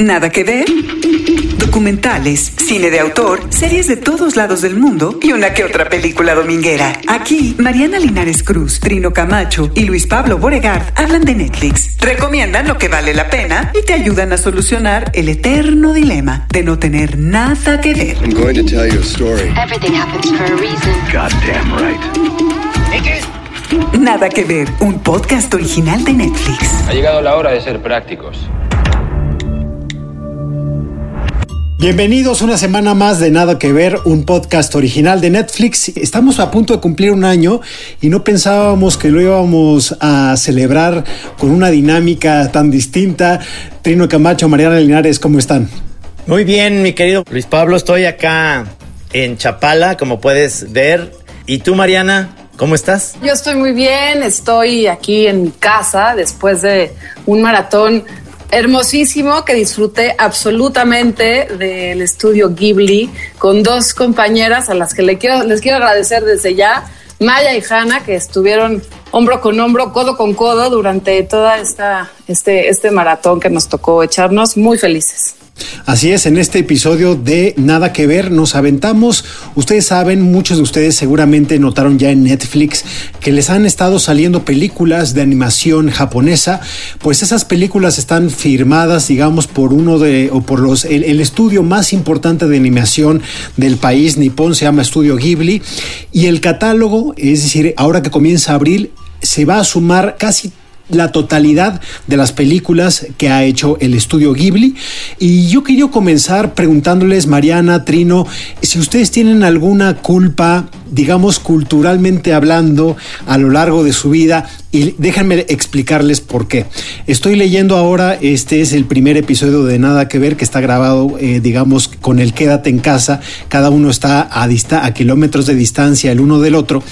Nada que ver. Documentales, cine de autor, series de todos lados del mundo y una que otra película dominguera. Aquí, Mariana Linares Cruz, Trino Camacho y Luis Pablo Boregard hablan de Netflix, recomiendan lo que vale la pena y te ayudan a solucionar el eterno dilema de no tener nada que ver. I'm going to tell you a story. Everything happens for a reason. Goddamn right. Nada que ver, un podcast original de Netflix. Ha llegado la hora de ser prácticos. Bienvenidos una semana más de Nada que Ver, un podcast original de Netflix. Estamos a punto de cumplir un año y no pensábamos que lo íbamos a celebrar con una dinámica tan distinta. Trino Camacho, Mariana Linares, ¿cómo están? Muy bien, mi querido Luis Pablo, estoy acá en Chapala, como puedes ver. ¿Y tú, Mariana? ¿Cómo estás? Yo estoy muy bien, estoy aquí en mi casa después de un maratón hermosísimo que disfruté absolutamente del estudio Ghibli con dos compañeras a las que les quiero, les quiero agradecer desde ya, Maya y Hanna, que estuvieron hombro con hombro, codo con codo durante toda esta este este maratón que nos tocó echarnos muy felices. Así es, en este episodio de Nada que ver nos aventamos. Ustedes saben, muchos de ustedes seguramente notaron ya en Netflix que les han estado saliendo películas de animación japonesa, pues esas películas están firmadas, digamos, por uno de, o por los, el, estudio más importante de animación del país, Nippon, se llama Estudio Ghibli, y el catálogo, es decir, ahora que comienza abril, se va a sumar casi la totalidad de las películas que ha hecho el estudio Ghibli. Y yo quería comenzar preguntándoles, Mariana, Trino, si ustedes tienen alguna culpa, digamos, culturalmente hablando, a lo largo de su vida. Y déjenme explicarles por qué. Estoy leyendo ahora, este es el primer episodio de Nada que Ver que está grabado, eh, digamos, con el Quédate en casa. Cada uno está a, kilómetros de distancia el uno del otro.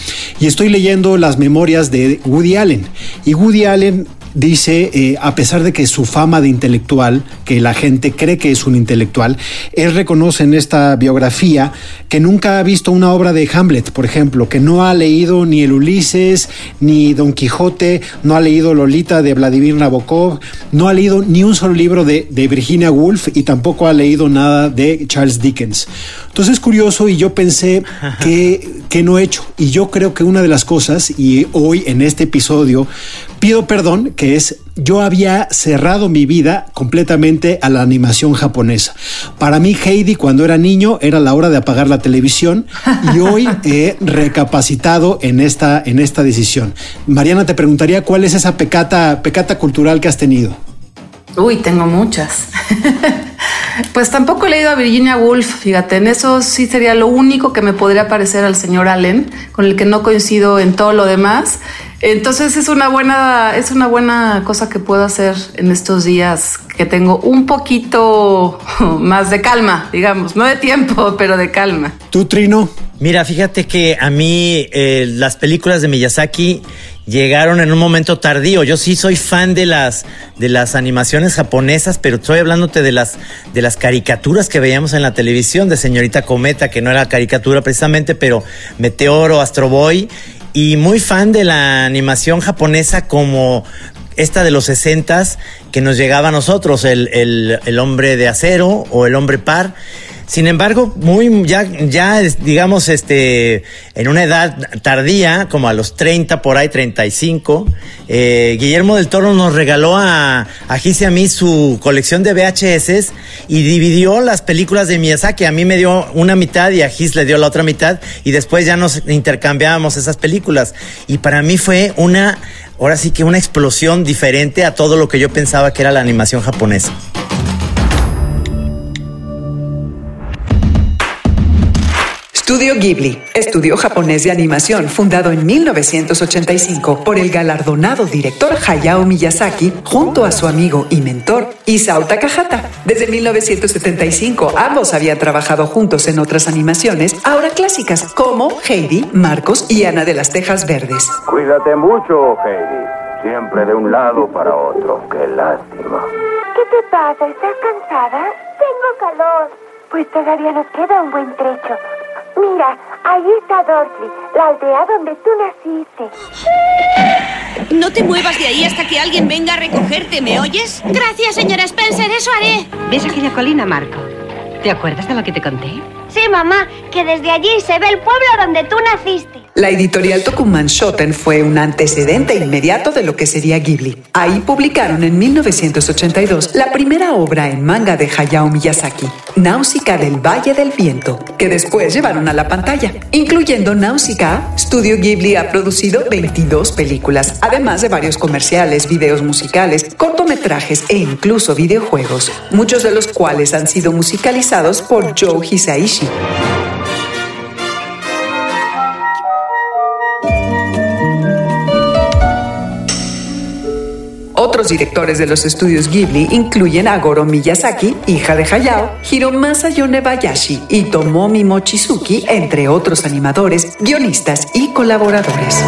Y estoy leyendo las memorias de Woody Allen. Y Woody Allen dice, eh, a pesar de que su fama de intelectual, que la gente cree que es un intelectual, él reconoce en esta biografía que nunca ha visto una obra de Hamlet, por ejemplo, que no ha leído ni el Ulises, ni Don Quijote, no ha leído Lolita de Vladimir Nabokov, no ha leído ni un solo libro de, de Virginia Woolf y tampoco ha leído nada de Charles Dickens. Entonces es curioso y yo pensé que, que no he hecho. Y yo creo que una de las cosas, y hoy en este episodio, pido perdón, que es yo había cerrado mi vida completamente a la animación japonesa. Para mí Heidi cuando era niño era la hora de apagar la televisión y hoy he recapacitado en esta, en esta decisión. Mariana te preguntaría cuál es esa pecata, pecata cultural que has tenido. Uy, tengo muchas. pues tampoco he leído a Virginia Woolf, fíjate, en eso sí sería lo único que me podría parecer al señor Allen, con el que no coincido en todo lo demás. Entonces es una buena, es una buena cosa que puedo hacer en estos días que tengo un poquito más de calma, digamos, no de tiempo, pero de calma. ¿Tú, Trino? Mira, fíjate que a mí eh, las películas de Miyazaki llegaron en un momento tardío. Yo sí soy fan de las de las animaciones japonesas, pero estoy hablándote de las de las caricaturas que veíamos en la televisión de Señorita Cometa, que no era caricatura precisamente, pero Meteoro, Astro Boy y muy fan de la animación japonesa como esta de los sesentas que nos llegaba a nosotros, el, el, el hombre de acero o el hombre par. Sin embargo, muy ya, ya digamos, este, en una edad tardía, como a los 30 por ahí, 35, eh, Guillermo del Toro nos regaló a, a y a mí su colección de VHS y dividió las películas de Miyazaki. A mí me dio una mitad y a Gis le dio la otra mitad y después ya nos intercambiábamos esas películas. Y para mí fue una, ahora sí que una explosión diferente a todo lo que yo pensaba que era la animación japonesa. Estudio Ghibli, estudio japonés de animación fundado en 1985 por el galardonado director Hayao Miyazaki junto a su amigo y mentor Isao Takahata. Desde 1975 ambos habían trabajado juntos en otras animaciones, ahora clásicas como Heidi, Marcos y Ana de las Tejas Verdes. Cuídate mucho, Heidi. Siempre de un lado para otro. Qué lástima. ¿Qué te pasa? ¿Estás cansada? Tengo calor. Pues todavía nos queda un buen trecho. Mira, ahí está Dorsley, la aldea donde tú naciste. No te muevas de ahí hasta que alguien venga a recogerte, ¿me oyes? Gracias, señora Spencer, eso haré. ¿Ves aquella colina, Marco? ¿Te acuerdas de lo que te conté? Sí, mamá, que desde allí se ve el pueblo donde tú naciste. La editorial Tokuman Shoten fue un antecedente inmediato de lo que sería Ghibli. Ahí publicaron en 1982 la primera obra en manga de Hayao Miyazaki, Náusica del Valle del Viento, que después llevaron a la pantalla. Incluyendo Náusica, Studio Ghibli ha producido 22 películas, además de varios comerciales, videos musicales, cortometrajes e incluso videojuegos, muchos de los cuales han sido musicalizados por Joe Hisaishi. Otros directores de los estudios Ghibli incluyen a Goro Miyazaki, hija de Hayao, Hiromasa Yonebayashi y Tomomi Mochizuki, entre otros animadores, guionistas y colaboradores.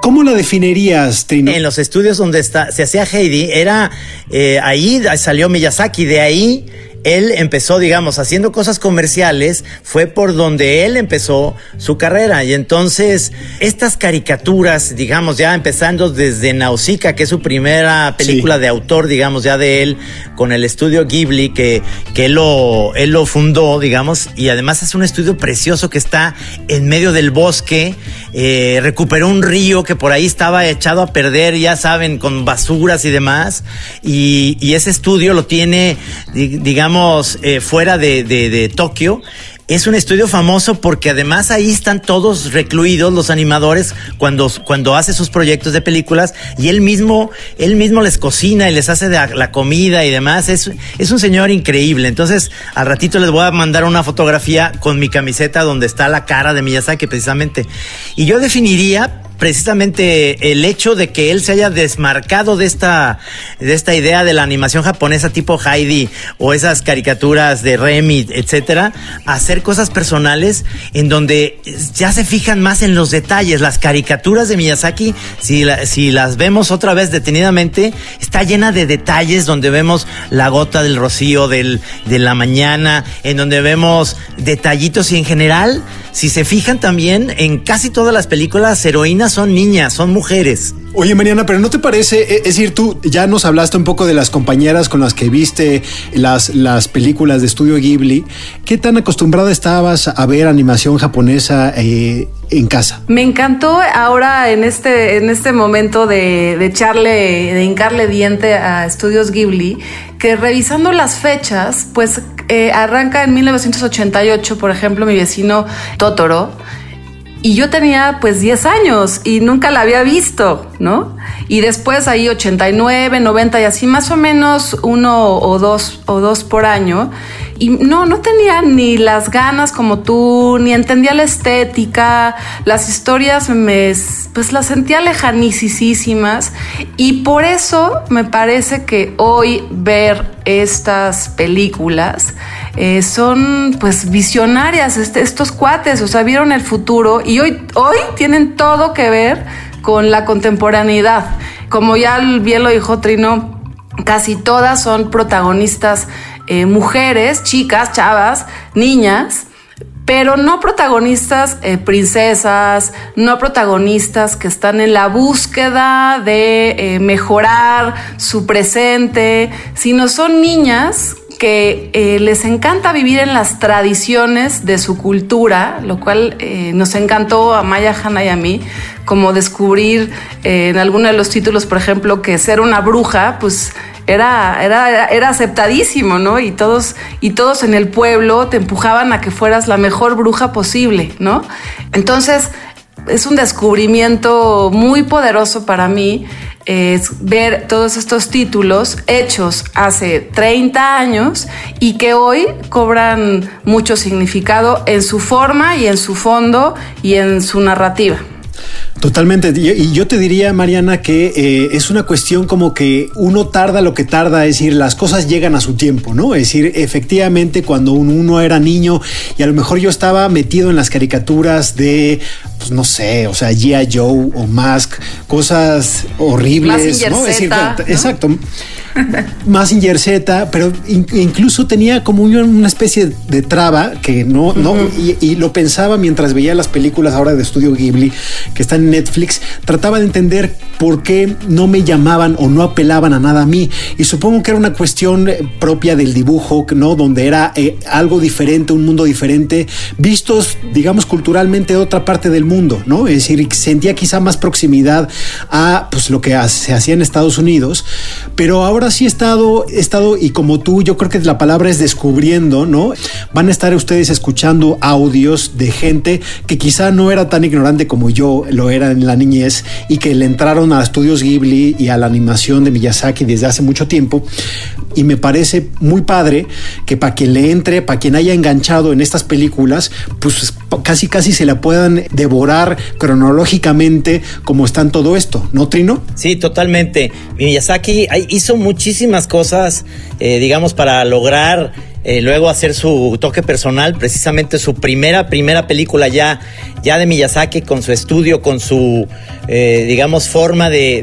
¿Cómo la definirías, Trino? En los estudios donde está, se hacía Heidi, era eh, ahí salió Miyazaki, de ahí él empezó, digamos, haciendo cosas comerciales, fue por donde él empezó su carrera. Y entonces, estas caricaturas, digamos, ya empezando desde Nausicaa, que es su primera película Sí. de autor, digamos, ya de él, con el estudio Ghibli, que, que él, lo, él lo fundó, digamos, y además es un estudio precioso que está en medio del bosque, eh, recuperó un río que por ahí estaba echado a perder, ya saben, con basuras y demás, y, y ese estudio lo tiene, di- eh, fuera de, de- Tokio. Es un estudio famoso porque además ahí están todos recluidos los animadores cuando, cuando hace sus proyectos de películas y él mismo, él mismo les cocina y les hace la, la comida y demás. Es, es un señor increíble. Entonces, al ratito les voy a mandar una fotografía con mi camiseta donde está la cara de Miyazaki precisamente. Y yo definiría precisamente el hecho de que él se haya desmarcado de esta, de esta idea de la animación japonesa tipo Heidi o esas caricaturas de Remy, etcétera, hacer cosas personales en donde ya se fijan más en los detalles. Las caricaturas de Miyazaki, si las vemos otra vez detenidamente, está llena de detalles donde vemos la gota del rocío del, de la mañana, en donde vemos detallitos y en general, si se fijan también, en casi todas las películas, heroínas son niñas, son mujeres. Oye, Mariana, pero ¿no te parece? E- Es decir, tú ya nos hablaste un poco de las compañeras con las que viste las, las películas de estudio Ghibli. ¿Qué tan acostumbrada estabas a ver animación japonesa eh, en casa? Me encantó ahora en este, en este momento de, de echarle, de hincarle diente a Estudios Ghibli, que revisando las fechas, pues eh, arranca en 1988, por ejemplo, mi vecino Totoro. Y yo tenía pues 10 años y nunca la había visto, ¿no? Y después ahí 89, 90 y así más o menos uno o dos o dos por año. Y no, no tenía ni las ganas como tú, ni entendía la estética, las historias me, pues las sentía lejanicísimas. Y por eso me parece que hoy ver estas películas eh, son pues visionarias, este- estos cuates, o sea, vieron el futuro y hoy, hoy tienen todo que ver con la contemporaneidad. Como ya bien lo dijo Trino, casi todas son protagonistas eh, mujeres, chicas, chavas, niñas, pero no protagonistas eh, princesas, no protagonistas que están en la búsqueda de mejorar su presente, sino son niñas que eh, les encanta vivir en las tradiciones de su cultura, lo cual eh, nos encantó a Maya Hanna y a mí, como descubrir eh, en alguno de los títulos, por ejemplo, que ser una bruja, pues era, era, era aceptadísimo, ¿no? Y todos, y todos en el pueblo te empujaban a que fueras la mejor bruja posible, ¿no? Entonces, es un descubrimiento muy poderoso para mí es ver todos estos títulos hechos hace 30 años y que hoy cobran mucho significado en su forma y en su fondo y en su narrativa. Totalmente. Y yo te diría, Mariana, que eh, es una cuestión como que uno tarda lo que tarda, es decir, las cosas llegan a su tiempo, ¿no? Es decir, efectivamente, cuando un- uno era niño y a lo mejor yo estaba metido en las caricaturas de, pues no sé, o sea, G.I. Joe o Mask, cosas horribles, ¿no? Es decir, exacto. Mazinger Z, pero in- incluso tenía como un- una especie de traba que no, no, y, y lo pensaba mientras veía las películas ahora de Estudio Ghibli que están en Netflix. Trataba de entender por qué no me llamaban o no apelaban a nada a mí. Y supongo que era una cuestión eh, propia del dibujo, ¿no? Donde era eh, algo diferente, un mundo diferente, vistos, digamos, culturalmente de otra parte del mundo, ¿no? Es decir, sentía quizá más proximidad a pues lo que se hacía en Estados Unidos, pero ahora sí he estado, he estado, y como tú, yo creo que la palabra es descubriendo, ¿no? Van a estar ustedes escuchando audios de gente que quizá no era tan ignorante como yo lo era en la niñez y que le entraron a estudios Ghibli y a la animación de Miyazaki desde hace mucho tiempo. Y me parece muy padre que para quien le entre, para quien haya enganchado en estas películas, pues casi casi se la puedan devorar cronológicamente como está en todo esto, ¿no, Trino? Sí, totalmente. Miyazaki hizo muchísimas cosas, eh, digamos, para lograr eh, luego hacer su toque personal. Precisamente su primera, primera película ya, ya de Miyazaki con su estudio, con su, eh, digamos, forma de,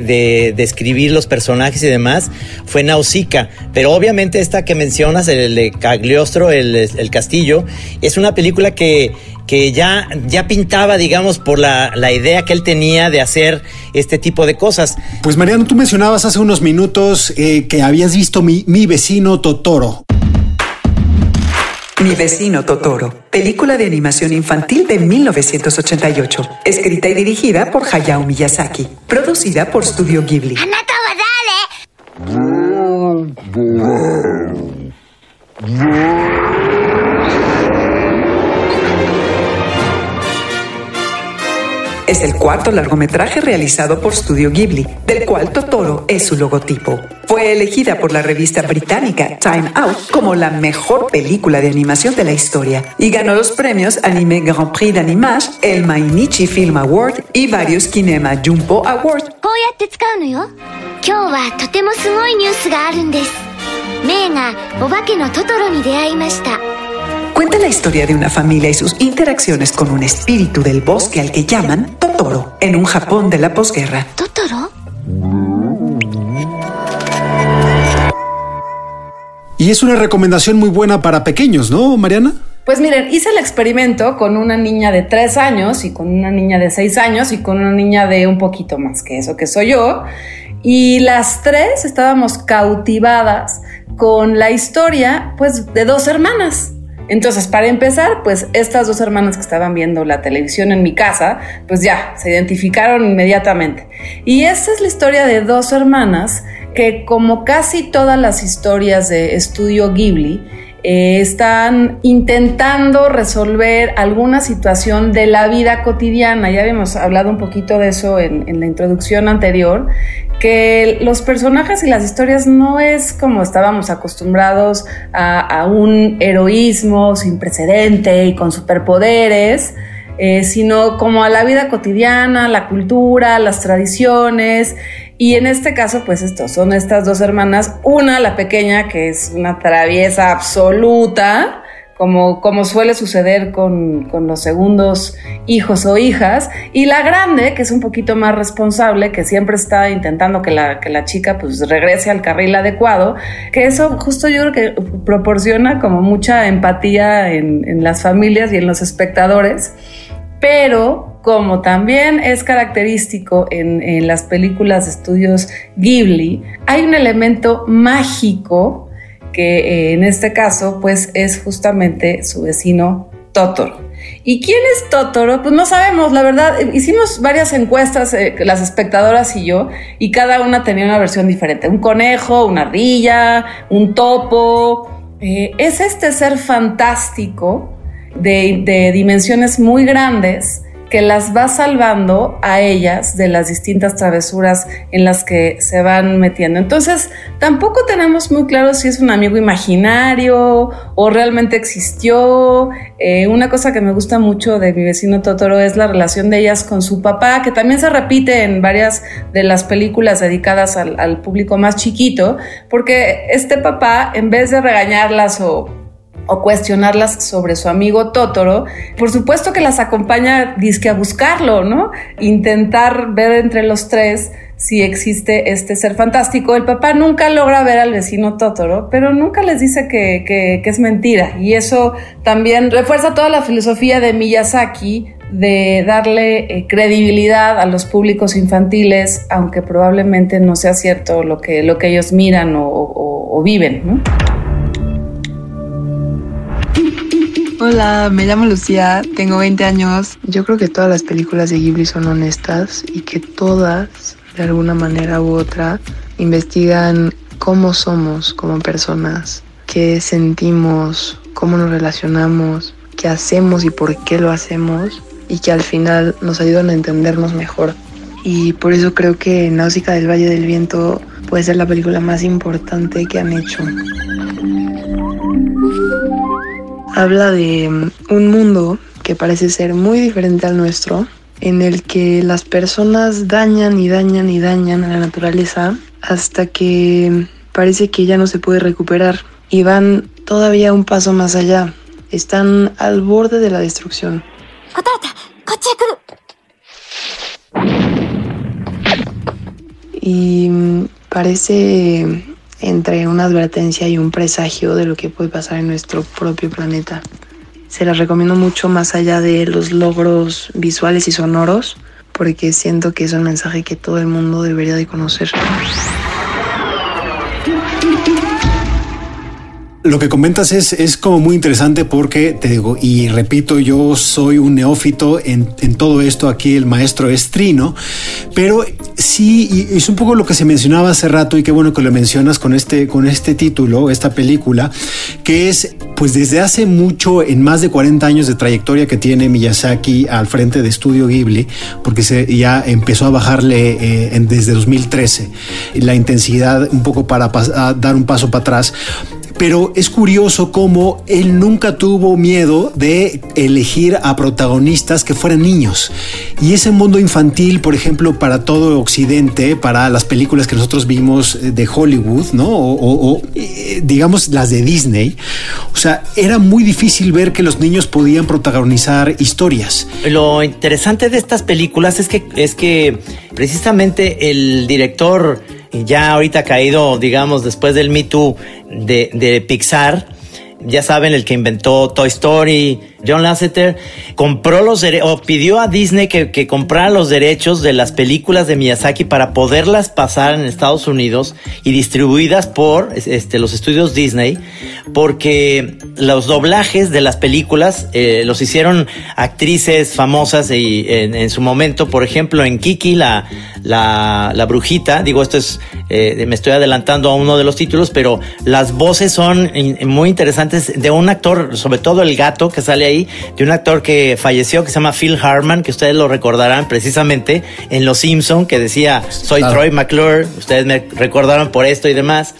de, escribir los personajes y demás, fue Nausicaa. Pero obviamente esta que mencionas, el de Cagliostro, el, el castillo, es una película que que ya, ya pintaba, digamos, por la, la idea que él tenía de hacer este tipo de cosas. Pues Mariano, tú mencionabas hace unos minutos eh, que habías visto mi, mi vecino Totoro. Mi vecino Totoro, película de animación infantil de 1988, escrita y dirigida por Hayao Miyazaki, producida por Studio Ghibli. Es el cuarto largometraje realizado por Studio Ghibli, del cual Totoro es su logotipo. Fue elegida por la revista británica Time Out como la mejor película de animación de la historia y ganó los premios Anime Grand Prix d'Animage, el Mainichi Film Award y varios Kinema Jumbo Awards. こうやって使うのよ今日はとてもすごいニュースがあるんですメイがお化けのトトロに出会いました Cuenta la historia de una familia y sus interacciones con un espíritu del bosque al que llaman Totoro, en un Japón de la posguerra. ¿Totoro? Y es una recomendación muy buena para pequeños, ¿no, Mariana? Pues miren, hice el experimento con una niña de 3 años y con una niña de 6 años y con una niña de un poquito más que eso, que soy yo. Y las tres estábamos cautivadas con la historia, pues, de dos hermanas entonces, para empezar, pues estas dos hermanas que estaban viendo la televisión en mi casa, pues ya, se identificaron inmediatamente. Y esta es la historia de dos hermanas que, como casi todas las historias de estudio Ghibli, eh, están intentando resolver alguna situación de la vida cotidiana. Ya habíamos hablado un poquito de eso en, la introducción anterior, que los personajes y las historias no es como estábamos acostumbrados a, a un heroísmo sin precedente y con superpoderes. Eh, sino como a la vida cotidiana, la cultura, las tradiciones. Y en este caso, pues estos son estas dos hermanas. Una, la pequeña, que es una traviesa absoluta, como, como suele suceder con, con, los segundos hijos o hijas, y la grande, que es un poquito más responsable, que siempre está intentando que la, que la chica pues regrese al carril adecuado, que eso justo yo creo que proporciona como mucha empatía en, en las familias y en los espectadores, pero como también es característico en, las películas de estudios Ghibli, hay un elemento mágico que eh, en este caso pues es justamente su vecino Totoro. ¿Y quién es Totoro? Pues no sabemos, la verdad. Hicimos varias encuestas, eh, las espectadoras y yo, y cada una tenía una versión diferente. Un conejo, una ardilla, un topo. Eh, es este ser fantástico de, dimensiones muy grandes que las va salvando a ellas de las distintas travesuras en las que se van metiendo. Entonces, tampoco tenemos muy claro si es un amigo imaginario o realmente existió. Eh, una cosa que me gusta mucho de mi vecino Totoro es la relación de ellas con su papá, que también se repite en varias de las películas dedicadas al, al público más chiquito, porque este papá, en vez de regañarlas o o cuestionarlas sobre su amigo Totoro, por supuesto que las acompaña disque a buscarlo, ¿no? Intentar ver entre los tres si existe este ser fantástico. El papá nunca logra ver al vecino Totoro, pero nunca les dice que, que, es mentira. Y eso también refuerza toda la filosofía de Miyazaki de darle eh, credibilidad a los públicos infantiles, aunque probablemente no sea cierto lo que, lo que ellos miran o, o, o viven. ¿no? Hola, me llamo Lucía, tengo 20 años. Yo creo que todas las películas de Ghibli son honestas y que todas, de alguna manera u otra, investigan cómo somos como personas, qué sentimos, cómo nos relacionamos, qué hacemos y por qué lo hacemos y que al final nos ayudan a entendernos mejor. Y por eso creo que Náusica del Valle del Viento puede ser la película más importante que han hecho. Habla de mm, un mundo que parece ser muy diferente al nuestro, en el que las personas dañan y dañan y dañan a la naturaleza hasta que parece que ya no se puede recuperar y van todavía un paso más allá. Están al borde de la destrucción. Y mm, parece entre una advertencia y un presagio de lo que puede pasar en nuestro propio planeta. Se las recomiendo mucho más allá de los logros visuales y sonoros, porque siento que es un mensaje que todo el mundo debería de conocer. Lo que comentas es, es como muy interesante porque te digo, y repito, yo soy un neófito en, en todo esto, aquí el maestro es Trino, pero sí, y es un poco lo que se mencionaba hace rato y qué bueno que lo mencionas con este, con este título, esta película, que es pues desde hace mucho, en más de 40 años de trayectoria que tiene Miyazaki al frente de Estudio Ghibli, porque se, ya empezó a bajarle eh, desde 2013 la intensidad un poco para dar un paso para atrás pero es curioso cómo él nunca tuvo miedo de elegir a protagonistas que fueran niños. Y ese mundo infantil, por ejemplo, para todo Occidente, para las películas que nosotros vimos de Hollywood, ¿no? O, o, o digamos las de Disney, o sea, era muy difícil ver que los niños podían protagonizar historias. Lo interesante de estas películas es que, es que precisamente el director ya ahorita caído, digamos, después del Me Too de, de Pixar, ya saben, el que inventó Toy Story, John Lasseter, compró los o pidió a Disney que, que, comprara los derechos de las películas de Miyazaki para poderlas pasar en Estados Unidos y distribuidas por este, los estudios Disney, porque los doblajes de las películas eh, los hicieron actrices famosas y en, su momento, por ejemplo, en Kiki, la, la, la brujita, digo, esto es, eh, me estoy adelantando a uno de los títulos, pero las voces son muy interesantes de un actor, sobre todo el gato que sale ahí, de un actor que falleció que se llama Phil Hartman, que ustedes lo recordarán precisamente en Los Simpson, que decía, soy claro. Troy McClure, ustedes me recordaron por esto y demás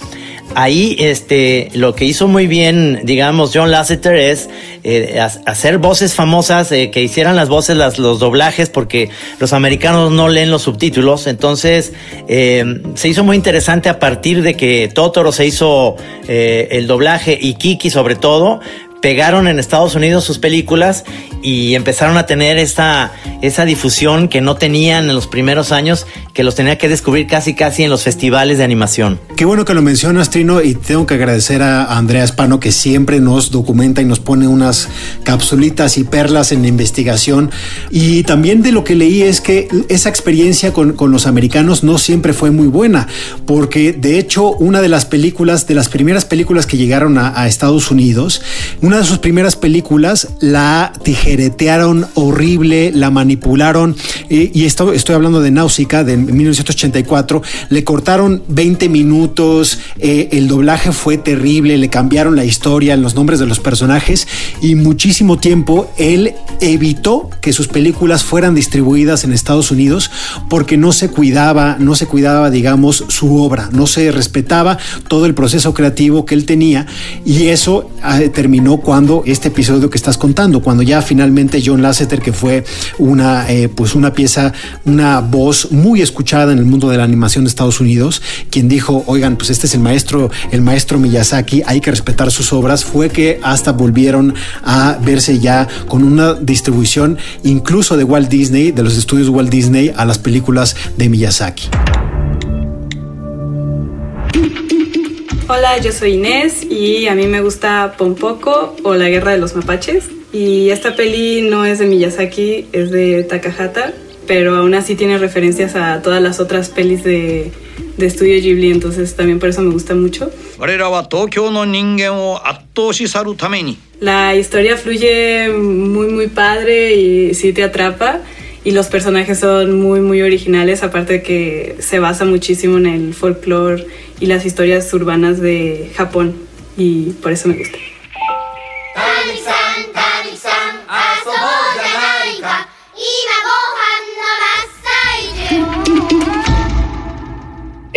ahí este lo que hizo muy bien digamos John Lasseter es eh, hacer voces famosas eh, que hicieran las voces las, los doblajes porque los americanos no leen los subtítulos entonces eh, se hizo muy interesante a partir de que Totoro se hizo eh, el doblaje y Kiki sobre todo pegaron en Estados Unidos sus películas y empezaron a tener esta, esa difusión que no tenían en los primeros años, que los tenía que descubrir casi casi en los festivales de animación. Qué bueno que lo mencionas, Trino, y tengo que agradecer a Andrea Espano que siempre nos documenta y nos pone unas capsulitas y perlas en investigación. Y también de lo que leí es que esa experiencia con, con los americanos no siempre fue muy buena, porque de hecho una de las películas, de las primeras películas que llegaron a, a Estados Unidos, una de sus primeras películas la tijeretearon horrible, la manipularon, y esto, estoy hablando de Náusica de 1984, le cortaron 20 minutos, eh, el doblaje fue terrible, le cambiaron la historia, los nombres de los personajes, y muchísimo tiempo él evitó que sus películas fueran distribuidas en Estados Unidos porque no se cuidaba, no se cuidaba, digamos, su obra, no se respetaba todo el proceso creativo que él tenía, y eso eh, terminó cuando este episodio que estás contando, cuando ya finalmente John Lasseter, que fue una, eh, pues una pieza, una voz muy escuchada en el mundo de la animación de Estados Unidos, quien dijo, oigan, pues este es el maestro, el maestro Miyazaki, hay que respetar sus obras, fue que hasta volvieron a verse ya con una distribución incluso de Walt Disney, de los estudios Walt Disney a las películas de Miyazaki. Hola, yo soy Inés y a mí me gusta Pompoco o La Guerra de los Mapaches. Y esta peli no es de Miyazaki, es de Takahata, pero aún así tiene referencias a todas las otras pelis de, de Estudio Ghibli, entonces también por eso me gusta mucho. La historia fluye muy muy padre y sí te atrapa y los personajes son muy muy originales, aparte de que se basa muchísimo en el folclore y las historias urbanas de Japón y por eso me gusta.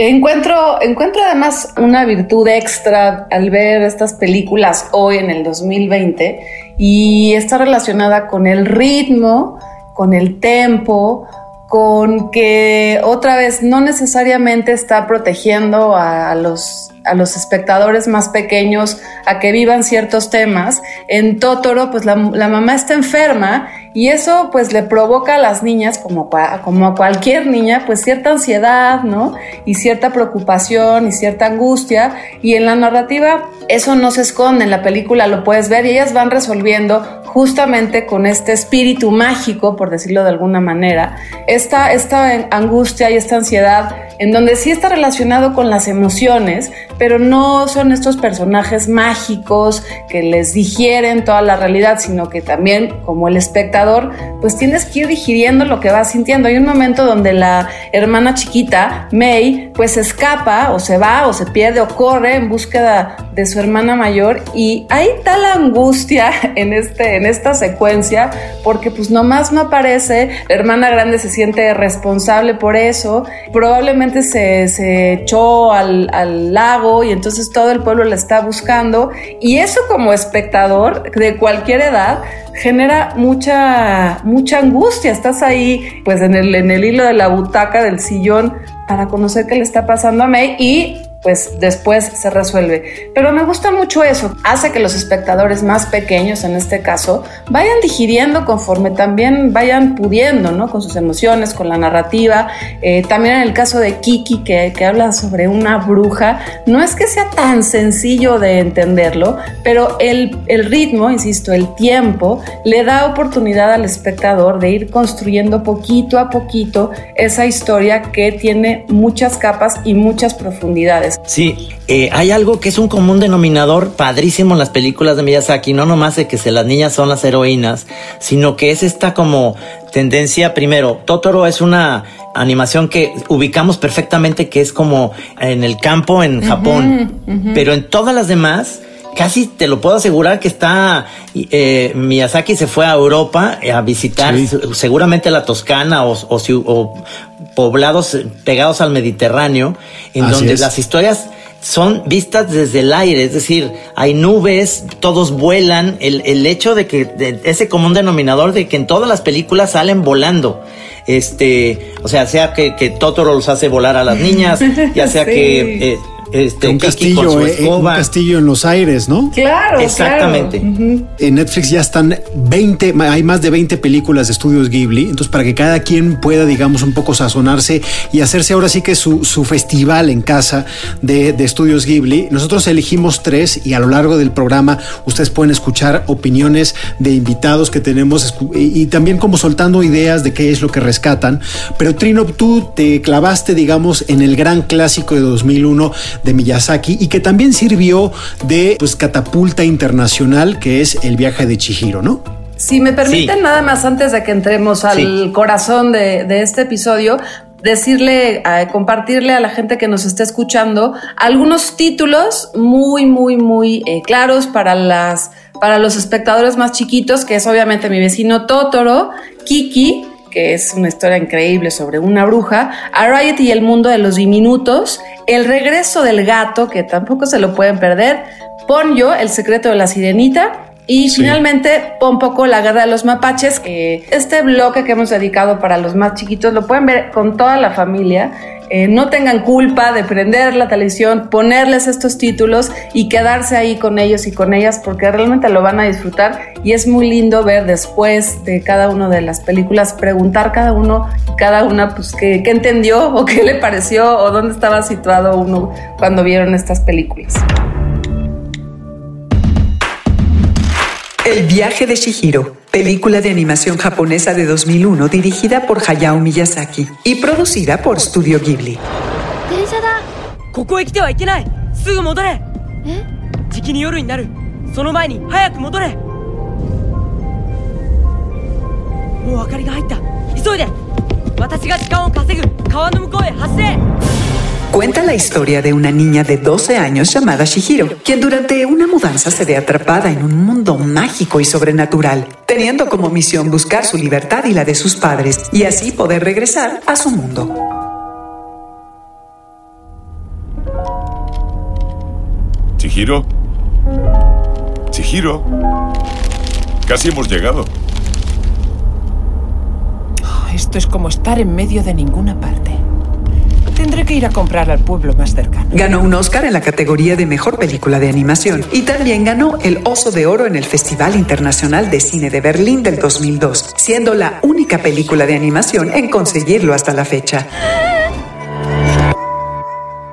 Encuentro, encuentro además una virtud extra al ver estas películas hoy en el 2020 y está relacionada con el ritmo, con el tempo, con que otra vez no necesariamente está protegiendo a los, a los espectadores más pequeños a que vivan ciertos temas. En Totoro, pues la, mamá está enferma y eso pues le provoca a las niñas, como, como a cualquier niña, pues cierta ansiedad, ¿no? Y cierta preocupación y cierta angustia. Y en la narrativa eso no se esconde, en la película lo puedes ver y ellas van resolviendo justamente con este espíritu mágico, por decirlo de alguna manera, esta, esta angustia y esta ansiedad en donde sí está relacionado con las emociones, pero no son estos personajes mágicos que les digieren toda la realidad, sino que también como el espectador, pues tienes que ir digiriendo lo que vas sintiendo. Hay un momento donde la hermana chiquita, May, pues escapa o se va o se pierde o corre en búsqueda de su hermana mayor y hay tal angustia en, este, en esta secuencia porque pues nomás no aparece, la hermana grande se siente responsable por eso, probablemente se, se echó al, al lago y entonces todo el pueblo la está buscando y eso como espectador de cualquier edad genera mucha, mucha angustia. Estás ahí, pues en el, en el hilo de la butaca del sillón para conocer qué le está pasando a May y pues después se resuelve. Pero me gusta mucho eso, hace que los espectadores más pequeños, en este caso, vayan digiriendo conforme también vayan pudiendo, ¿no? Con sus emociones, con la narrativa. Eh, también en el caso de Kiki, que, habla sobre una bruja, no es que sea tan sencillo de entenderlo, pero el ritmo, insisto, el tiempo, le da oportunidad al espectador de ir construyendo poquito a poquito esa historia que tiene muchas capas y muchas profundidades. Sí, eh, hay algo que es un común denominador padrísimo en las películas de Miyazaki, no nomás de que se, las niñas son las heroínas, sino que es esta como tendencia, primero, Totoro es una animación que ubicamos perfectamente que es como en el campo en Japón, pero en todas las demás casi te lo puedo asegurar que está eh, Miyazaki se fue a Europa a visitar seguramente la Toscana o, o, poblados pegados al Mediterráneo, en donde las historias son vistas desde el aire, es decir, hay nubes, todos vuelan, el, el hecho de que ese común denominador de que en todas las películas salen volando, este, o sea, sea que, que Totoro los hace volar a las niñas, ya sea que... Eh, este, un castillo, eh, un castillo en los aires, ¿no? Claro, exactamente. En Netflix ya están 20, hay más de 20 películas de estudios Ghibli, entonces para que cada quien pueda, digamos, un poco sazonarse y hacerse ahora sí que su, su festival en casa de, de estudios Ghibli. Nosotros elegimos tres y a lo largo del programa ustedes pueden escuchar opiniones de invitados que tenemos y, y también como soltando ideas de qué es lo que rescatan. Pero Trino, tú te clavaste, digamos, en el gran clásico de 2001 de Miyazaki y que también sirvió de pues, catapulta internacional, que es el viaje de Chihiro, ¿no? Si me permiten, nada más antes de que entremos al corazón de, de, este episodio, decirle, compartirle a la gente que nos está escuchando algunos títulos muy, muy, muy eh, claros para las para los espectadores más chiquitos, que es obviamente mi vecino Totoro, Kiki, que es una historia increíble sobre una bruja, Riot y el mundo de los diminutos, El regreso del gato, que tampoco se lo pueden perder, Ponyo, El secreto de la sirenita, Y finalmente, un poco la guerra de los mapaches. que este bloque que hemos dedicado para los más chiquitos lo pueden ver con toda la familia. Eh, no tengan culpa de prender la televisión, ponerles estos títulos y quedarse ahí con ellos y con ellas porque realmente lo van a disfrutar y es muy lindo ver después de cada una de las películas, preguntar cada uno, cada una, pues qué, qué entendió o qué le pareció o dónde estaba situado uno cuando vieron estas películas. El viaje de Shihiro, película de animación japonesa de 2001 dirigida por Hayao Miyazaki y producida por Studio Ghibli cuenta la historia de una niña de 12 años llamada Shihiro, quien durante una mudanza se ve atrapada en un mundo mágico y sobrenatural, teniendo como misión buscar su libertad y la de sus padres, y así poder regresar a su mundo. Shihiro. Shihiro. Casi hemos llegado. Oh, esto es como estar en medio de ninguna parte. Tendré que ir a comprar al pueblo más cercano. Ganó un Oscar en la categoría de Mejor Película de Animación y también ganó el Oso de Oro en el Festival Internacional de Cine de Berlín del 2002, siendo la única película de animación en conseguirlo hasta la fecha.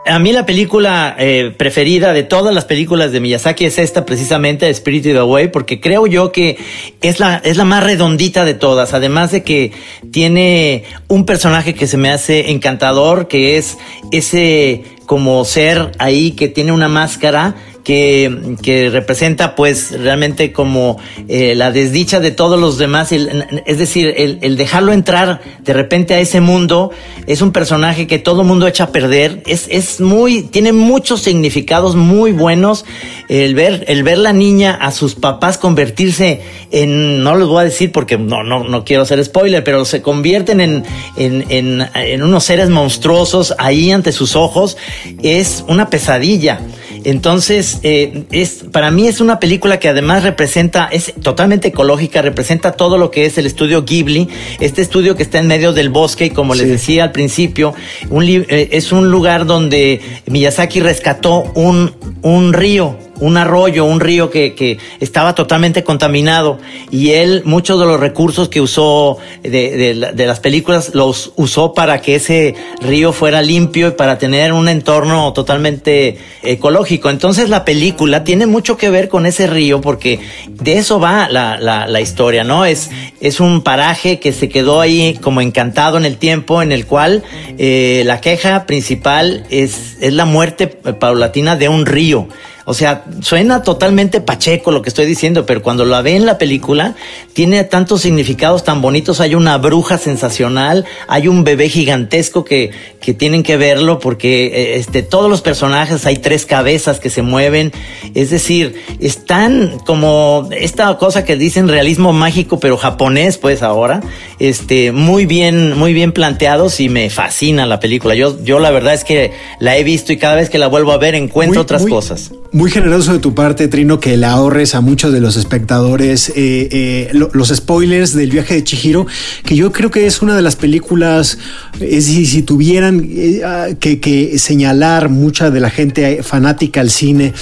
A mí la película eh, preferida de todas las películas de Miyazaki es esta precisamente, Spirited Away, porque creo yo que es la, es la más redondita de todas, además de que tiene un personaje que se me hace encantador, que es ese como ser ahí que tiene una máscara que, que representa pues realmente como eh, la desdicha de todos los demás, es decir, el, el dejarlo entrar de repente a ese mundo, es un personaje que todo mundo echa a perder, es, es muy, tiene muchos significados muy buenos, el ver, el ver la niña a sus papás convertirse en, no les voy a decir porque no, no, no quiero hacer spoiler, pero se convierten en, en, en, en unos seres monstruosos ahí ante sus ojos, es una pesadilla. Entonces, eh, es, para mí es una película que además representa, es totalmente ecológica, representa todo lo que es el estudio Ghibli, este estudio que está en medio del bosque y como les decía al principio, un eh, es un lugar donde Miyazaki rescató un, un río, un arroyo, un río que, que estaba totalmente contaminado y él muchos de los recursos que usó de, de la- de las películas los usó para que ese río fuera limpio y para tener un entorno totalmente ecológico. Entonces la película tiene mucho que ver con ese río porque de eso va la, la, la historia, ¿no? Es, es un paraje que se quedó ahí como encantado en el tiempo en el cual eh, la queja principal es, es la muerte paulatina de un río. O sea, suena totalmente pacheco lo que estoy diciendo, pero cuando la ve en la película, tiene tantos significados tan bonitos. Hay una bruja sensacional, hay un bebé gigantesco que, que tienen que verlo porque eh, este, todos los personajes, hay tres cabezas que se mueven. Es decir, están como esta cosa que dicen realismo mágico, pero japonés, pues ahora, este, muy bien, muy bien planteados y me fascina la película. Yo, yo la verdad es que la he visto y cada vez que la vuelvo a ver encuentro Muy- otras muy- cosas. Muy generoso de tu parte, Trino, que le ahorres a muchos de los espectadores eh, eh, lo- los spoilers del viaje de Chihiro, que yo creo que es una de las películas, si, si tuvieran eh, ah, que, que señalar mucha de la gente fanática al cine,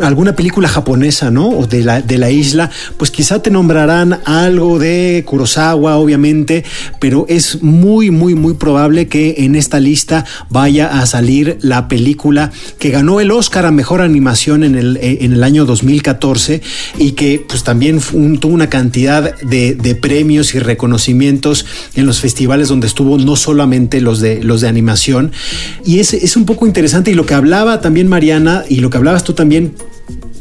alguna película japonesa, ¿no? O de la, de la isla, pues quizá te nombrarán algo de Kurosawa, obviamente, pero es muy, muy, muy probable que en esta lista vaya a salir la película que ganó el Oscar a Mejor Animación en el, eh, en el año 2014 y que pues también un- tuvo una cantidad de, de premios y reconocimientos en los festivales donde estuvo no solamente los de, los de animación. Y es, es un poco interesante y lo que hablaba también Mariana y lo que hablabas tú también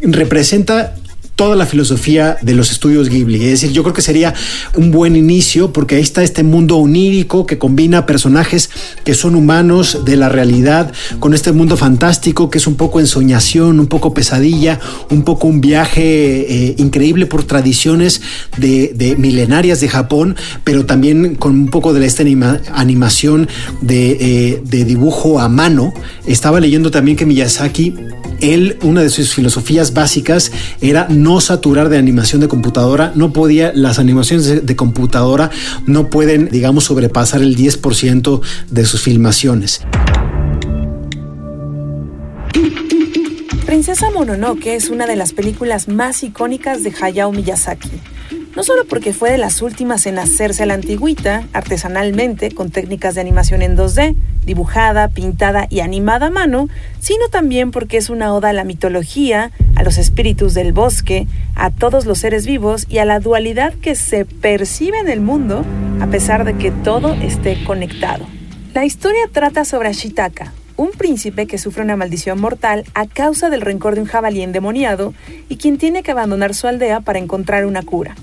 representa toda la filosofía de los estudios Ghibli. Es decir, yo creo que sería un buen inicio porque ahí está este mundo onírico que combina personajes que son humanos de la realidad con este mundo fantástico que es un poco ensoñación, un poco pesadilla, un poco un viaje eh, increíble por tradiciones de, de milenarias de Japón, pero también con un poco de esta anima- animación de, eh, de dibujo a mano. Estaba leyendo también que Miyazaki él, una de sus filosofías básicas era no no saturar de animación de computadora, no podía, las animaciones de, de computadora no pueden, digamos, sobrepasar el 10% de sus filmaciones. Princesa Mononoke es una de las películas más icónicas de Hayao Miyazaki. No solo porque fue de las últimas en hacerse a la antigüita, artesanalmente, con técnicas de animación en 2D, dibujada, pintada y animada a mano, sino también porque es una oda a la mitología, a los espíritus del bosque, a todos los seres vivos y a la dualidad que se percibe en el mundo, a pesar de que todo esté conectado. La historia trata sobre Ashitaka, un príncipe que sufre una maldición mortal a causa del rencor de un jabalí endemoniado y quien tiene que abandonar su aldea para encontrar una cura.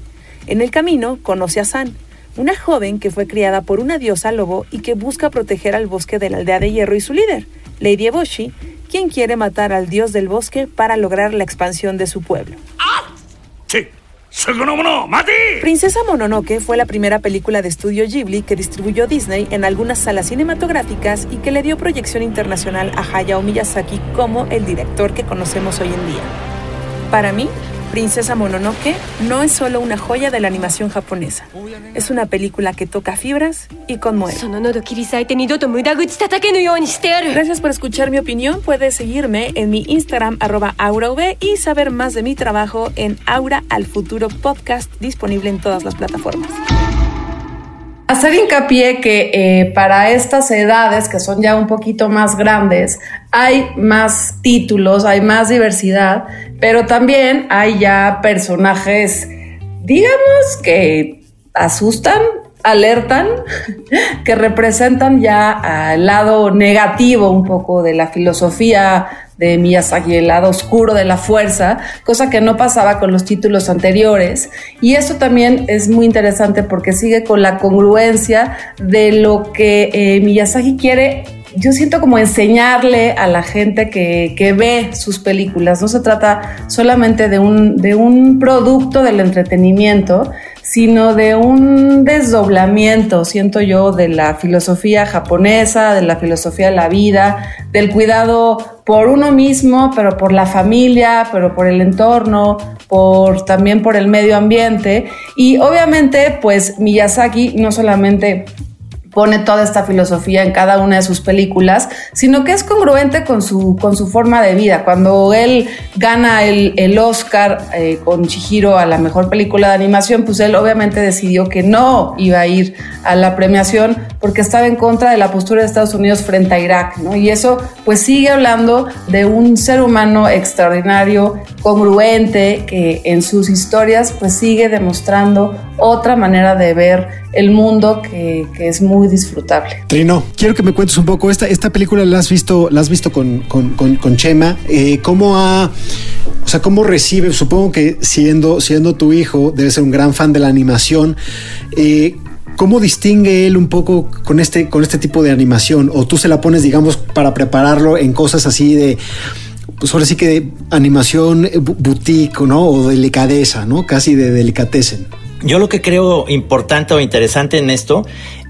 En el camino conoce a San, una joven que fue criada por una diosa lobo y que busca proteger al bosque de la aldea de hierro y su líder, Lady Eboshi, quien quiere matar al dios del bosque para lograr la expansión de su pueblo. Princesa Mononoke fue la primera película de estudio Ghibli que distribuyó Disney en algunas salas cinematográficas y que le dio proyección internacional a Hayao Miyazaki como el director que conocemos hoy en día. Para mí, Princesa Mononoke no es solo una joya de la animación japonesa. Es una película que toca fibras y conmueve. Gracias por escuchar mi opinión. Puedes seguirme en mi Instagram arroba aurav y saber más de mi trabajo en Aura al Futuro Podcast disponible en todas las plataformas. Hacer hincapié que eh, para estas edades, que son ya un poquito más grandes, hay más títulos, hay más diversidad, pero también hay ya personajes, digamos, que asustan, alertan, que representan ya al lado negativo un poco de la filosofía de Miyazaki, el lado oscuro de la fuerza, cosa que no pasaba con los títulos anteriores. Y eso también es muy interesante porque sigue con la congruencia de lo que eh, Miyazaki quiere yo siento como enseñarle a la gente que, que, ve sus películas. No se trata solamente de un, de un producto del entretenimiento, sino de un desdoblamiento, siento yo, de la filosofía japonesa, de la filosofía de la vida, del cuidado por uno mismo, pero por la familia, pero por el entorno, por también por el medio ambiente. Y obviamente, pues Miyazaki no solamente pone toda esta filosofía en cada una de sus películas, sino que es congruente con su, con su forma de vida. Cuando él gana el, el Oscar eh, con Chihiro a la mejor película de animación, pues él obviamente decidió que no iba a ir a la premiación porque estaba en contra de la postura de Estados Unidos frente a Irak, ¿no? Y eso pues sigue hablando de un ser humano extraordinario, congruente, que en sus historias pues sigue demostrando otra manera de ver el mundo que, es muy disfrutable. Trino, quiero que me cuentes un poco, esta, esta película la has visto, la has visto con, con, con, Chema, eh, ¿cómo ha, o sea, cómo recibe, supongo que siendo, siendo tu hijo, debe ser un gran fan de la animación, eh, ¿Cómo distingue él un poco con este, con este tipo de animación? ¿O tú se la pones, digamos, para prepararlo en cosas así de, pues ahora sí que de animación boutique, ¿no? O delicadeza, ¿no? Casi de delicatessen. Yo lo que creo importante o interesante en esto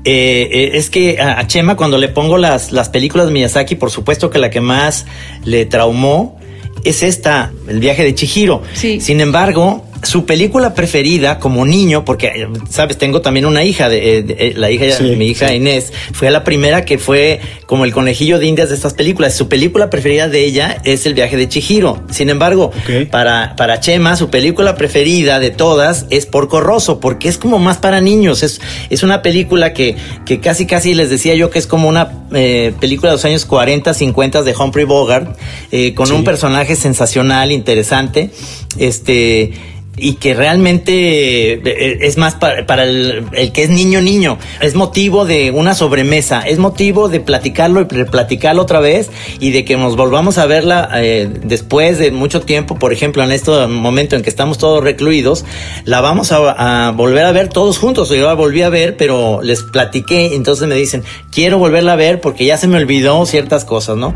eh, eh, es que a, Chema cuando le pongo las, las películas de Miyazaki, por supuesto que la que más le traumó es esta, el viaje de Chihiro. Sí. Sin embargo, su película preferida como niño, porque, sabes, tengo también una hija, de, de, de la hija, sí, mi hija sí. Inés, fue la primera que fue como el conejillo de indias de estas películas. Su película preferida de ella es El viaje de Chihiro. Sin embargo, okay. para, para Chema, su película preferida de todas es Porco Rosso, porque es como más para niños. Es, es una película que, que casi, casi les decía yo que es como una eh, película de los años 40, 50 de Humphrey Bogart, eh, con sí. un personaje sensacional, interesante. Este y que realmente es más para, el, que es niño niño es motivo de una sobremesa es motivo de platicarlo y platicarlo otra vez y de que nos volvamos a verla eh, después de mucho tiempo. Por ejemplo en este momento en que estamos todos recluidos la vamos a, a volver a ver todos juntos. Yo la volví a ver pero les platiqué entonces me dicen quiero volverla a ver porque ya se me olvidó ciertas cosas no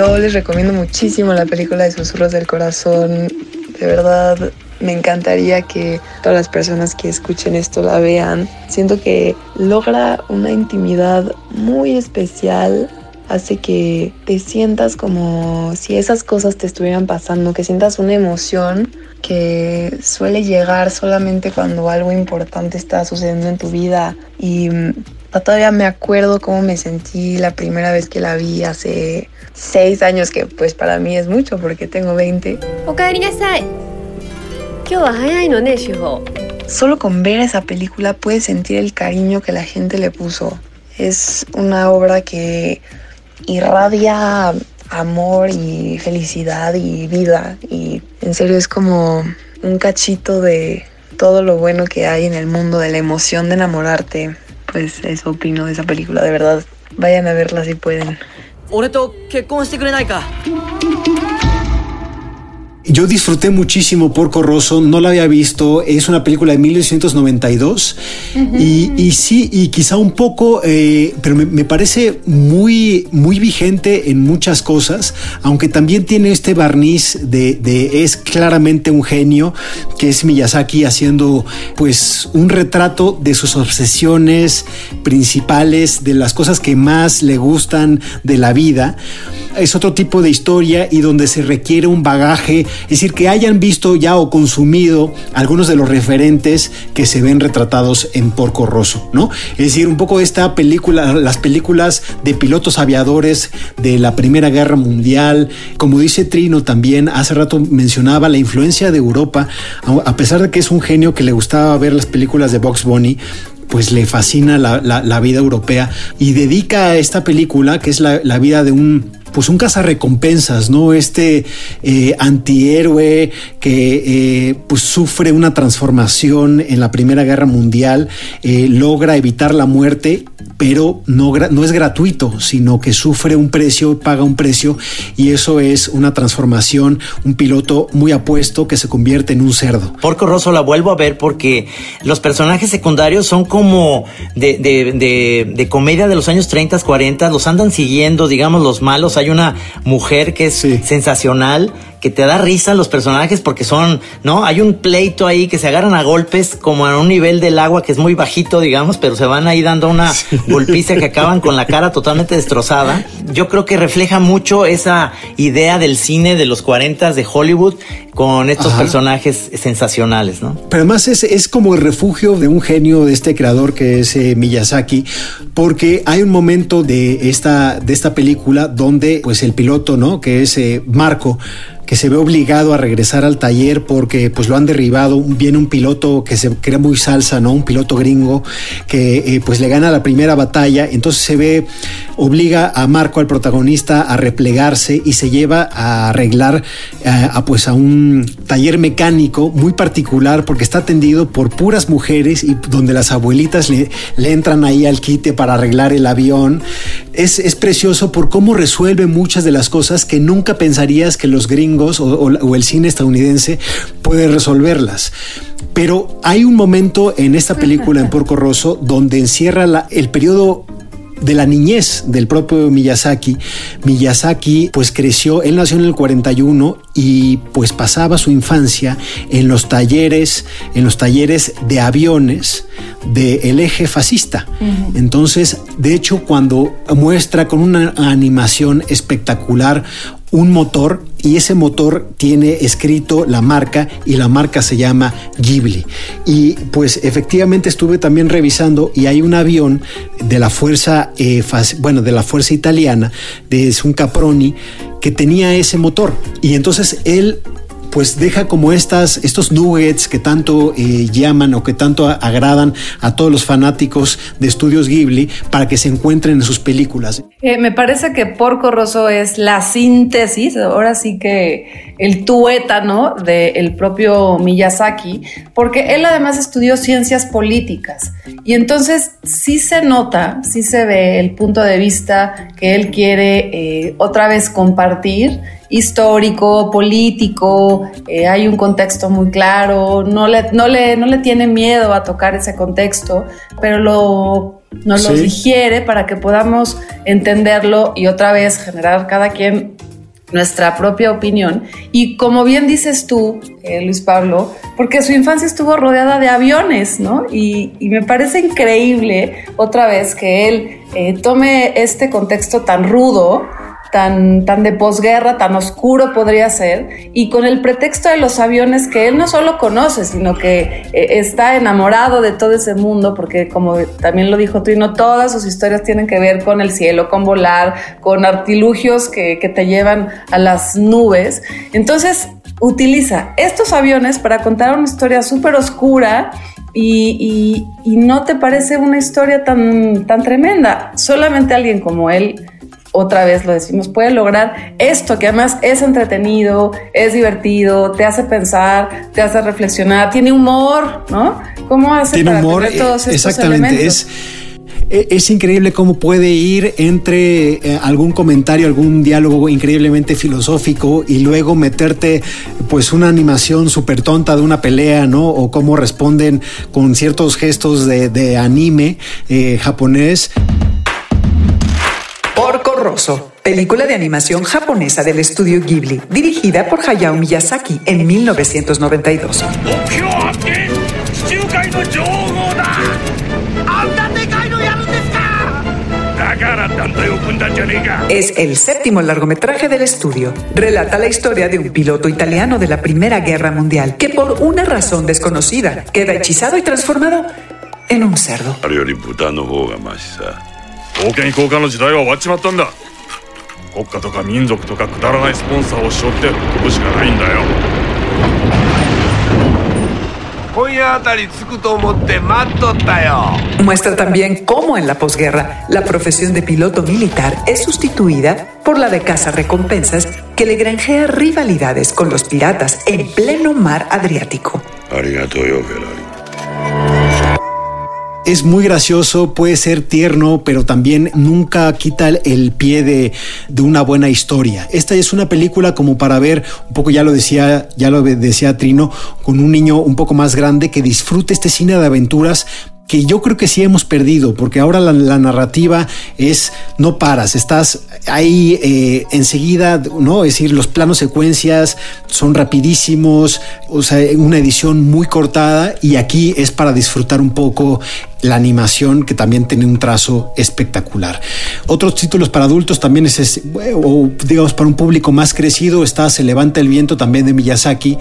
Yo les recomiendo muchísimo la película de Susurros del Corazón. De verdad, me encantaría que todas las personas que escuchen esto la vean. Siento que logra una intimidad muy especial hace que te sientas como si esas cosas te estuvieran pasando, que sientas una emoción que suele llegar solamente cuando algo importante está sucediendo en tu vida y todavía me acuerdo cómo me sentí la primera vez que la vi hace seis años, que pues para mí es mucho porque tengo 20. Solo con ver esa película puedes sentir el cariño que la gente le puso. Es una obra que irradia amor y felicidad y vida y en serio es como un cachito de todo lo bueno que hay en el mundo, de la emoción de enamorarte. Pues eso opino de esa película, de verdad. Vayan a verla si pueden. Yo disfruté muchísimo Porco Rosso, no la había visto, es una película de 1992 y, y, sí, y quizá un poco, eh, pero me, me, parece muy, muy vigente en muchas cosas, aunque también tiene este barniz de, de, es claramente un genio, que es Miyazaki haciendo pues un retrato de sus obsesiones principales, de las cosas que más le gustan de la vida. Es otro tipo de historia y donde se requiere un bagaje es decir, que hayan visto ya o consumido algunos de los referentes que se ven retratados en Porco Rosso, ¿no? Es decir, un poco esta película, las películas de pilotos aviadores de la Primera Guerra Mundial, como dice Trino también, hace rato mencionaba la influencia de Europa, a pesar de que es un genio que le gustaba ver las películas de Box Bunny, pues le fascina la, vida europea y dedica a esta película, que es la vida de un pues un cazarrecompensas, ¿no? Este eh, antihéroe que eh, pues sufre una transformación en la Primera Guerra Mundial, eh, logra evitar la muerte, pero no, es gratuito, sino que sufre un precio, paga un precio, y eso es una transformación, un piloto muy apuesto que se convierte en un cerdo. Porco Rosso la vuelvo a ver porque los personajes secundarios son como de, de, de, de comedia de los años 30, 40, los andan siguiendo, digamos, los malos hay una mujer que es sí. sensacional, que te da risa los personajes porque son, ¿no? Hay un pleito ahí que se agarran a golpes como a un nivel del agua que es muy bajito, digamos, pero se van ahí dando una sí. golpiza que acaban con la cara totalmente destrozada. Yo creo que refleja mucho esa idea del cine de los 40 de Hollywood con estos Ajá. personajes sensacionales, ¿no? Pero además es, es, como el refugio de un genio de este creador que es eh, Miyazaki, porque hay un momento de esta, de esta película donde pues el piloto, ¿no? Que es eh, Marco, que se ve obligado a regresar al taller porque pues lo han derribado. Viene un piloto que se crea muy salsa, ¿no? Un piloto gringo que eh, pues le gana la primera batalla. Entonces se ve, obliga a Marco, al protagonista, a replegarse y se lleva a arreglar eh, a, pues a un taller mecánico muy particular porque está atendido por puras mujeres y donde las abuelitas le, le entran ahí al quite para arreglar el avión. Es, es precioso por cómo resuelve muchas de las cosas que nunca pensarías que los gringos o, o, o, el cine estadounidense puede resolverlas. Pero hay un momento en esta película, en Porco Rosso, donde encierra la, el periodo de la niñez del propio Miyazaki. Miyazaki pues creció, él nació en el 41 y pues pasaba su infancia en los talleres, en los talleres de aviones del eje fascista. Uh -huh. Entonces, de hecho, cuando muestra con una animación espectacular un motor y ese motor tiene escrito la marca y la marca se llama Ghibli. Y pues efectivamente estuve también revisando y hay un avión de la fuerza, eh, bueno, de la fuerza italiana, de, es un Caproni, que tenía ese motor. Y entonces él pues deja como estas, estos nuggets que tanto eh, llaman o que tanto agradan a todos los fanáticos de estudios Ghibli para que se encuentren en sus películas. Eh, me parece que Porco Rosso es la síntesis, ahora sí que el tuétano del propio Miyazaki, porque él además estudió ciencias políticas y entonces sí se nota, sí se ve el punto de vista que él quiere eh, otra vez compartir histórico, político, eh, hay un contexto muy claro, no le, no, le, no le tiene miedo a tocar ese contexto, pero lo, nos sí. lo digiere para que podamos entenderlo y otra vez generar cada quien nuestra propia opinión. Y como bien dices tú, eh, Luis Pablo, porque su infancia estuvo rodeada de aviones, ¿no? Y, me parece increíble otra vez que él eh, tome este contexto tan rudo tan, tan de posguerra, tan oscuro podría ser, y con el pretexto de los aviones que él no solo conoce, sino que eh, está enamorado de todo ese mundo, porque como también lo dijo Trino, todas sus historias tienen que ver con el cielo, con volar, con artilugios que, que te llevan a las nubes. Entonces, utiliza estos aviones para contar una historia súper oscura y, y, y, no te parece una historia tan, tan tremenda. Solamente alguien como él otra vez lo decimos, puede lograr esto que además es entretenido, es divertido, te hace pensar, te hace reflexionar, tiene humor, ¿no? ¿Cómo hace tiene humor, todos estos exactamente, es e, es increíble cómo puede ir entre eh, algún comentario, algún diálogo increíblemente filosófico y luego meterte pues una animación súper tonta de una pelea, ¿no? O cómo responden con ciertos gestos de, anime eh, japonés. Rosso, película de animación japonesa del estudio Ghibli, dirigida por Hayao Miyazaki en 1992. Es el séptimo largometraje del estudio. Relata la historia de un piloto italiano de la Primera Guerra Mundial que por una razón desconocida queda hechizado y transformado en un cerdo. 封建交換の時代は終わっちまったんだ国家とか民族とかくだらないスポンサーを背負って飛ぶしかないんだよ今夜あたり着くと思って待っとったよ Muestra también cómo en la posguerra la profesión de piloto militar es sustituida por la de recompensas que le granjea rivalidades con los piratas en pleno mar Adriático. Es muy gracioso, puede ser tierno, pero también nunca quita el pie de, de, una buena historia. Esta es una película como para ver, un poco ya lo decía, ya lo decía Trino, con un niño un poco más grande que disfrute este cine de aventuras, que yo creo que sí hemos perdido, porque ahora la, narrativa es no paras, estás ahí eh, enseguida, ¿no? Es decir, los planos secuencias son rapidísimos, o sea, una edición muy cortada y aquí es para disfrutar un poco la animación que también tiene un trazo espectacular. Otros títulos para adultos también es, o digamos para un público más crecido, está Se levanta el viento también de Miyazaki,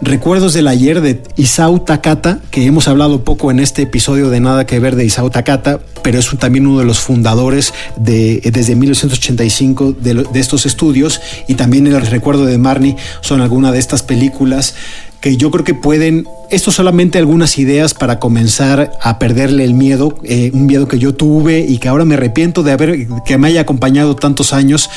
Recuerdos del ayer de Isao Takata, que hemos hablado poco en este episodio de Nada que ver de Isao Takata, pero es también uno de los fundadores de, desde 1985 de, de estos estudios y también el recuerdo de Marnie son algunas de estas películas que yo creo que pueden, esto solamente algunas ideas para comenzar a perderle el miedo, eh, un miedo que yo tuve y que ahora me arrepiento de haber, que me haya acompañado tantos años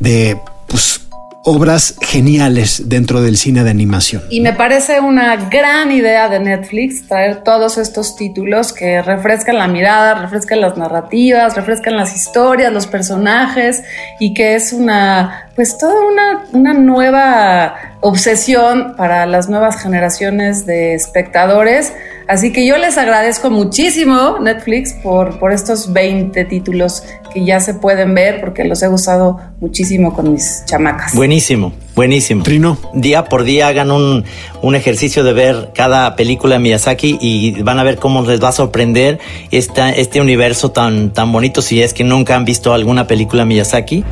de, pues, obras geniales dentro del cine de animación. Y me parece una gran idea de Netflix traer todos estos títulos que refrescan la mirada, refrescan las narrativas, refrescan las historias, los personajes y que es una, pues toda una, una nueva obsesión para las nuevas generaciones de espectadores Así que yo les agradezco muchísimo Netflix por, por estos 20 títulos que ya se pueden ver porque los he usado muchísimo con mis chamacas. Buenísimo, buenísimo. Trino. Día por día hagan un, un ejercicio de ver cada película de Miyazaki y van a ver cómo les va a sorprender esta, este universo tan, tan bonito si es que nunca han visto alguna película de Miyazaki.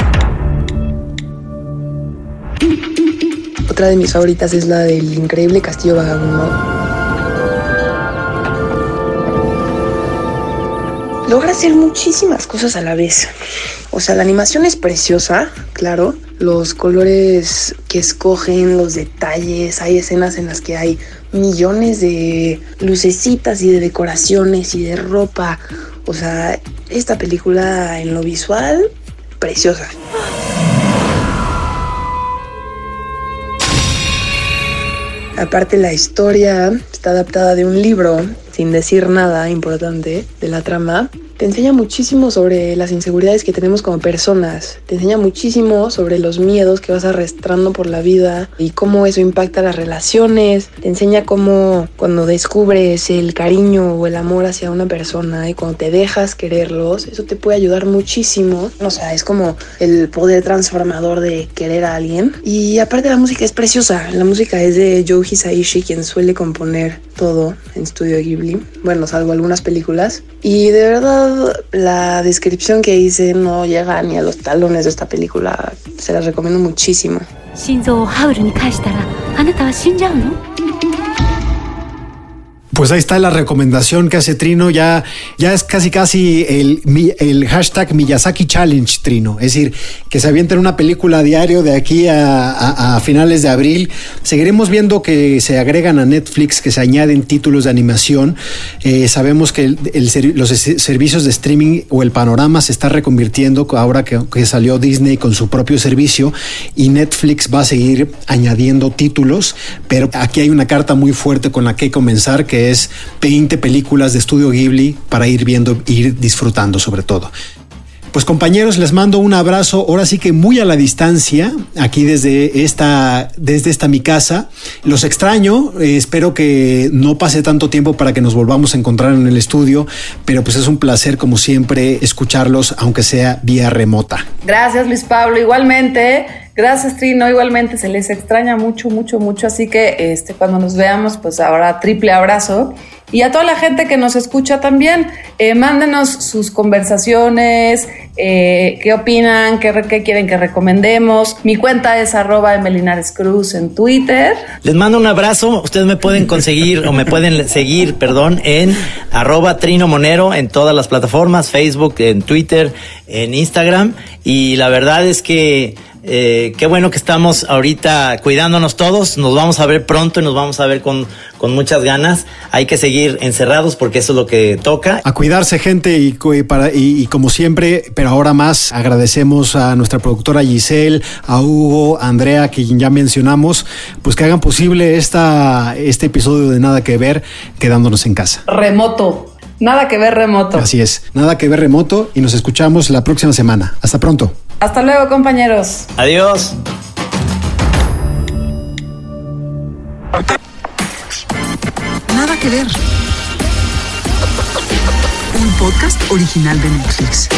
Otra de mis favoritas es la del increíble Castillo Vagabundo logra hacer muchísimas cosas a la vez. O sea, la animación es preciosa, claro. Los colores que escogen, los detalles, hay escenas en las que hay millones de lucecitas y de decoraciones y de ropa. O sea, esta película en lo visual, preciosa. Aparte la historia está adaptada de un libro sin decir nada importante de la trama, te enseña muchísimo sobre las inseguridades que tenemos como personas, te enseña muchísimo sobre los miedos que vas arrastrando por la vida y cómo eso impacta las relaciones, te enseña cómo cuando descubres el cariño o el amor hacia una persona y cuando te dejas quererlos, eso te puede ayudar muchísimo. O sea, es como el poder transformador de querer a alguien. Y aparte la música es preciosa, la música es de Joe Hisaishi, quien suele componer todo en Studio Ghibli, bueno, salvo algunas películas. Y de verdad, la descripción que hice no llega ni a los talones de esta película. Se las recomiendo muchísimo. Pues ahí está la recomendación que hace Trino. Ya, ya es casi casi el, el hashtag Miyazaki Challenge, Trino. Es decir, que se avienten una película a diario de aquí a, finales de abril. Seguiremos viendo que se agregan a Netflix, que se añaden títulos de animación. Eh, sabemos que los servicios de streaming o el panorama se está reconvirtiendo ahora que, que salió Disney con su propio servicio y Netflix va a seguir añadiendo títulos, pero aquí hay una carta muy fuerte con la que comenzar, que es 20 películas de estudio Ghibli para ir viendo, ir disfrutando sobre todo. Pues compañeros, les mando un abrazo, ahora sí que muy a la distancia, aquí desde esta, desde esta mi casa. Los extraño, eh, espero que no pase tanto tiempo para que nos volvamos a encontrar en el estudio, pero pues es un placer como siempre escucharlos, aunque sea vía remota. Gracias Luis Pablo, igualmente. Gracias Trino, igualmente se les extraña mucho, mucho, mucho. Así que este, cuando nos veamos, pues ahora triple abrazo. Y a toda la gente que nos escucha también, eh, mándenos sus conversaciones, eh, qué opinan, qué, re- qué quieren que recomendemos. Mi cuenta es arroba Emelinares Cruz en Twitter. Les mando un abrazo. Ustedes me pueden conseguir o me pueden seguir, perdón, en arroba Trino Monero en todas las plataformas, Facebook, en Twitter, en Instagram. Y la verdad es que eh, qué bueno que estamos ahorita cuidándonos todos. Nos vamos a ver pronto y nos vamos a ver con, con muchas ganas. Hay que seguir encerrados porque eso es lo que toca. A cuidarse gente y, cu- y para, y, y como siempre, pero ahora más agradecemos a nuestra productora Giselle, a Hugo, a Andrea, que ya mencionamos, pues que hagan posible esta, este episodio de Nada que Ver quedándonos en casa. Remoto. Nada que ver remoto. Así es, Nada que Ver remoto y nos escuchamos la próxima semana. Hasta pronto. Hasta luego, compañeros. Adiós. Nada que ver. Un podcast original de Netflix.